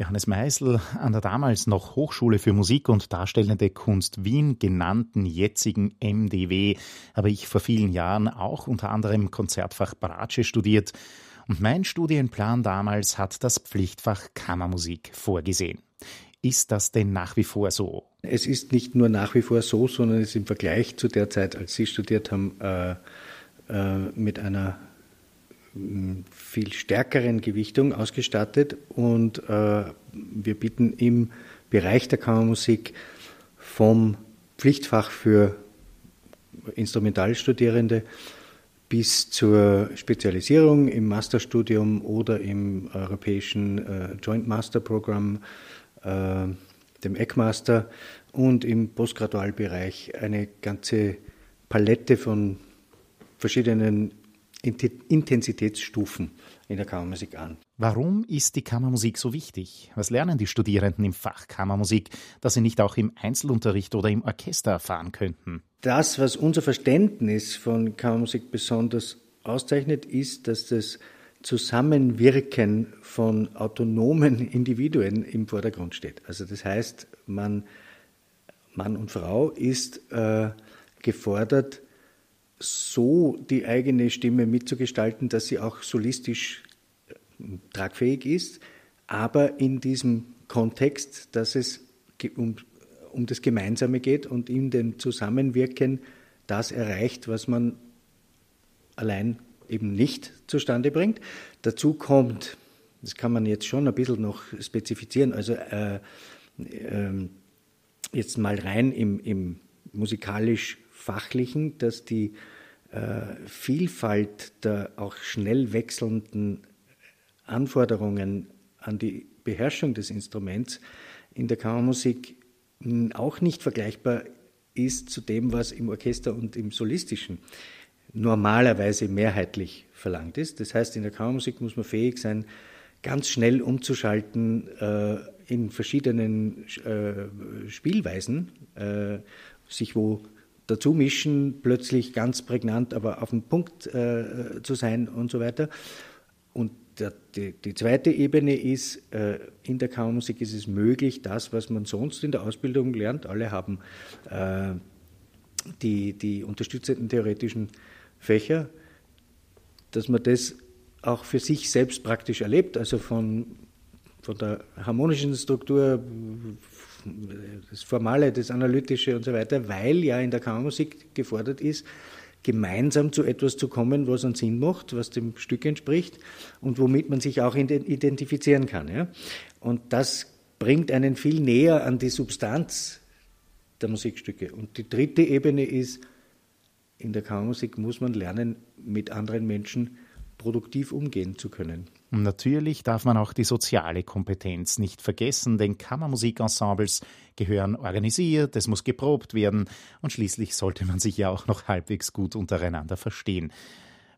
Johannes Meisel an der damals noch Hochschule für Musik und Darstellende Kunst Wien genannten jetzigen MDW habe ich vor vielen Jahren auch unter anderem Konzertfach Bratsche studiert und mein Studienplan damals hat das Pflichtfach Kammermusik vorgesehen. Ist das denn nach wie vor so? Es ist nicht nur nach wie vor so, sondern es ist im Vergleich zu der Zeit, als Sie studiert haben, äh, äh, mit einer viel stärkeren Gewichtung ausgestattet und äh, wir bieten im Bereich der Kammermusik vom Pflichtfach für Instrumentalstudierende bis zur Spezialisierung im Masterstudium oder im europäischen äh, Joint Master Programm, äh, dem ECMaster und im Postgradualbereich eine ganze Palette von verschiedenen Intensitätsstufen in der Kammermusik an. Warum ist die Kammermusik so wichtig? Was lernen die Studierenden im Fach Kammermusik, das sie nicht auch im Einzelunterricht oder im Orchester erfahren könnten? Das, was unser Verständnis von Kammermusik besonders auszeichnet, ist, dass das Zusammenwirken von autonomen Individuen im Vordergrund steht. Also das heißt, man, Mann und Frau ist äh, gefordert, so die eigene Stimme mitzugestalten, dass sie auch solistisch äh, tragfähig ist, aber in diesem Kontext, dass es um, um das Gemeinsame geht und in dem Zusammenwirken das erreicht, was man allein eben nicht zustande bringt. Dazu kommt, das kann man jetzt schon ein bisschen noch spezifizieren, also äh, äh, jetzt mal rein im, im musikalisch Fachlichen, dass die äh, Vielfalt der auch schnell wechselnden Anforderungen an die Beherrschung des Instruments in der Kammermusik auch nicht vergleichbar ist zu dem, was im Orchester und im Solistischen normalerweise mehrheitlich verlangt ist. Das heißt, in der Kammermusik muss man fähig sein, ganz schnell umzuschalten äh, in verschiedenen äh, Spielweisen, äh, sich wo dazu mischen, plötzlich ganz prägnant, aber auf dem Punkt äh, zu sein und so weiter. Und der, die, die, zweite Ebene ist, äh, in der Kammermusik ist es möglich, das, was man sonst in der Ausbildung lernt, alle haben äh, die, die unterstützenden theoretischen Fächer, dass man das auch für sich selbst praktisch erlebt, also von, von der harmonischen Struktur, das Formale, das Analytische und so weiter, weil ja in der Kammermusik gefordert ist, gemeinsam zu etwas zu kommen, was einen Sinn macht, was dem Stück entspricht und womit man sich auch identifizieren kann. Ja? Und das bringt einen viel näher an die Substanz der Musikstücke. Und die dritte Ebene ist, in der Kammermusik muss man lernen, mit anderen Menschen produktiv umgehen zu können. Und natürlich darf man auch die soziale Kompetenz nicht vergessen, denn Kammermusikensembles gehören organisiert, es muss geprobt werden und schließlich sollte man sich ja auch noch halbwegs gut untereinander verstehen,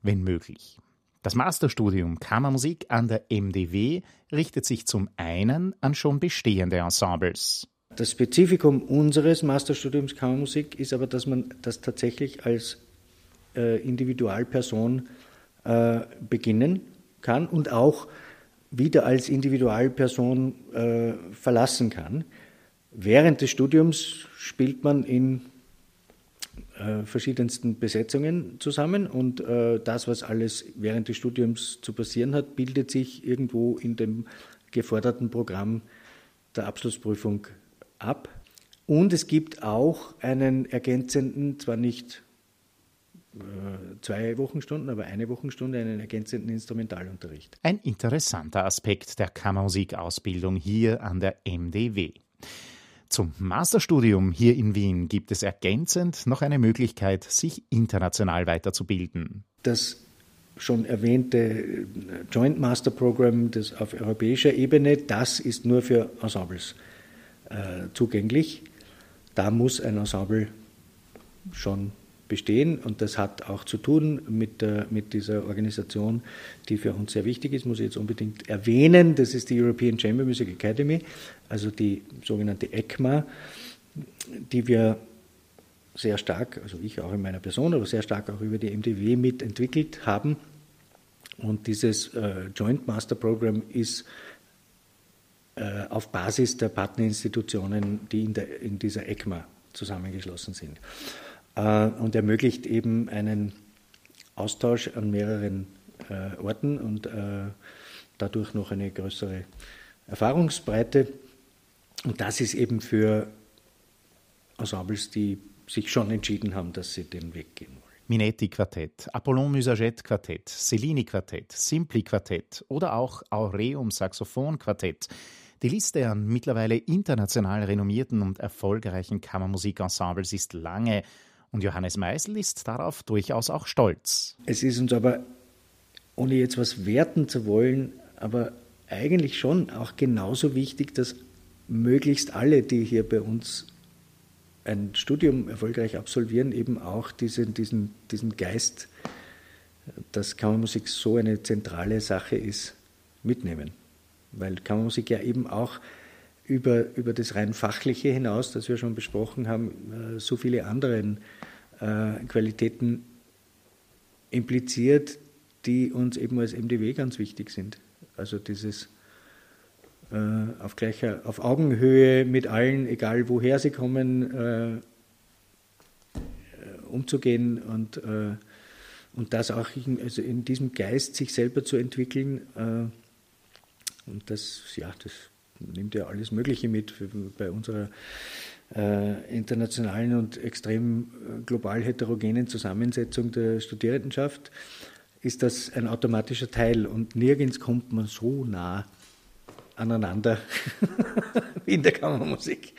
wenn möglich. Das Masterstudium Kammermusik an der MDW richtet sich zum einen an schon bestehende Ensembles. Das Spezifikum unseres Masterstudiums Kammermusik ist aber, dass man das tatsächlich als äh, Individualperson äh, beginnen kann und auch wieder als Individualperson äh, verlassen kann. Während des Studiums spielt man in äh, verschiedensten Besetzungen zusammen und äh, das, was alles während des Studiums zu passieren hat, bildet sich irgendwo in dem geforderten Programm der Abschlussprüfung ab. Und es gibt auch einen ergänzenden, zwar nicht zwei Wochenstunden, aber eine Wochenstunde einen ergänzenden Instrumentalunterricht. Ein interessanter Aspekt der Kammermusikausbildung hier an der MDW. Zum Masterstudium hier in Wien gibt es ergänzend noch eine Möglichkeit, sich international weiterzubilden. Das schon erwähnte Joint Master Program das auf europäischer Ebene, das ist nur für Ensembles äh, zugänglich. Da muss ein Ensemble schon bestehen und das hat auch zu tun mit, der, mit dieser Organisation, die für uns sehr wichtig ist, muss ich jetzt unbedingt erwähnen. Das ist die European Chamber Music Academy, also die sogenannte ECMA, die wir sehr stark, also ich auch in meiner Person, aber sehr stark auch über die MDW mitentwickelt haben. Und dieses äh, Joint Master Program ist äh, auf Basis der Partnerinstitutionen, die in, der, in dieser ECMA zusammengeschlossen sind. Äh, und ermöglicht eben einen Austausch an mehreren äh, Orten und dadurch noch eine größere Erfahrungsbreite. Und das ist eben für Ensembles, die sich schon entschieden haben, dass sie den Weg gehen wollen. Minetti Quartett, Apollon Musaget Quartett, Cellini Quartett, Simpli Quartett oder auch Aureum Saxophon Quartett. Die Liste an mittlerweile international renommierten und erfolgreichen Kammermusikensembles ist lange und Johannes Meisel ist darauf durchaus auch stolz. Es ist uns aber, ohne jetzt was werten zu wollen, aber eigentlich schon auch genauso wichtig, dass möglichst alle, die hier bei uns ein Studium erfolgreich absolvieren, eben auch diesen, diesen, diesen Geist, dass Kammermusik so eine zentrale Sache ist, mitnehmen. Weil Kammermusik ja eben auch über, über das rein fachliche hinaus, das wir schon besprochen haben, äh, so viele andere äh, Qualitäten impliziert, die uns eben als MDW ganz wichtig sind. Also dieses äh, auf gleicher, auf Augenhöhe mit allen, egal woher sie kommen, umzugehen und, und das auch in, also in diesem Geist sich selber zu entwickeln. Und das, ja, das nimmt ja alles Mögliche mit bei unserer äh, internationalen und extrem global heterogenen Zusammensetzung der Studierendenschaft ist das ein automatischer Teil und nirgends kommt man so nah aneinander wie in der Kammermusik.